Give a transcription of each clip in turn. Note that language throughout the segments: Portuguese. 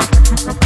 Thank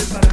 It's